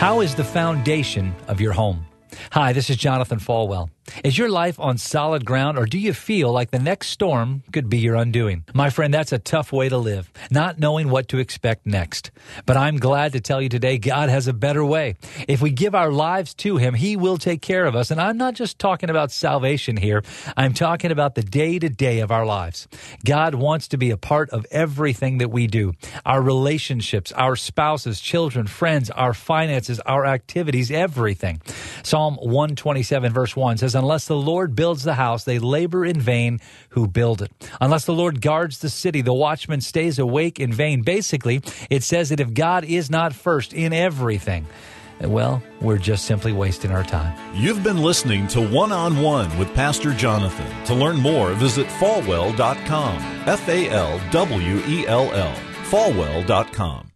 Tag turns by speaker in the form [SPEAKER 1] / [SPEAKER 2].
[SPEAKER 1] How is the foundation of your home? Hi, this is Jonathan Falwell. Is your life on solid ground or do you feel like the next storm could be your undoing? My friend, that's a tough way to live, not knowing what to expect next. But I'm glad to tell you today God has a better way. If we give our lives to Him, He will take care of us. And I'm not just talking about salvation here. I'm talking about the day to day of our lives. God wants to be a part of everything that we do. Our relationships, our spouses, children, friends, our finances, our activities, everything. Psalm 127 verse 1 says, Unless the Lord builds the house, they labor in vain who build it. Unless the Lord guards the city, the watchman stays awake in vain. Basically, it says that if God is not first in everything, well, we're just simply wasting our time.
[SPEAKER 2] You've been listening to One on One with Pastor Jonathan. To learn more, visit falwell.com. F A L W E L L. Falwell.com.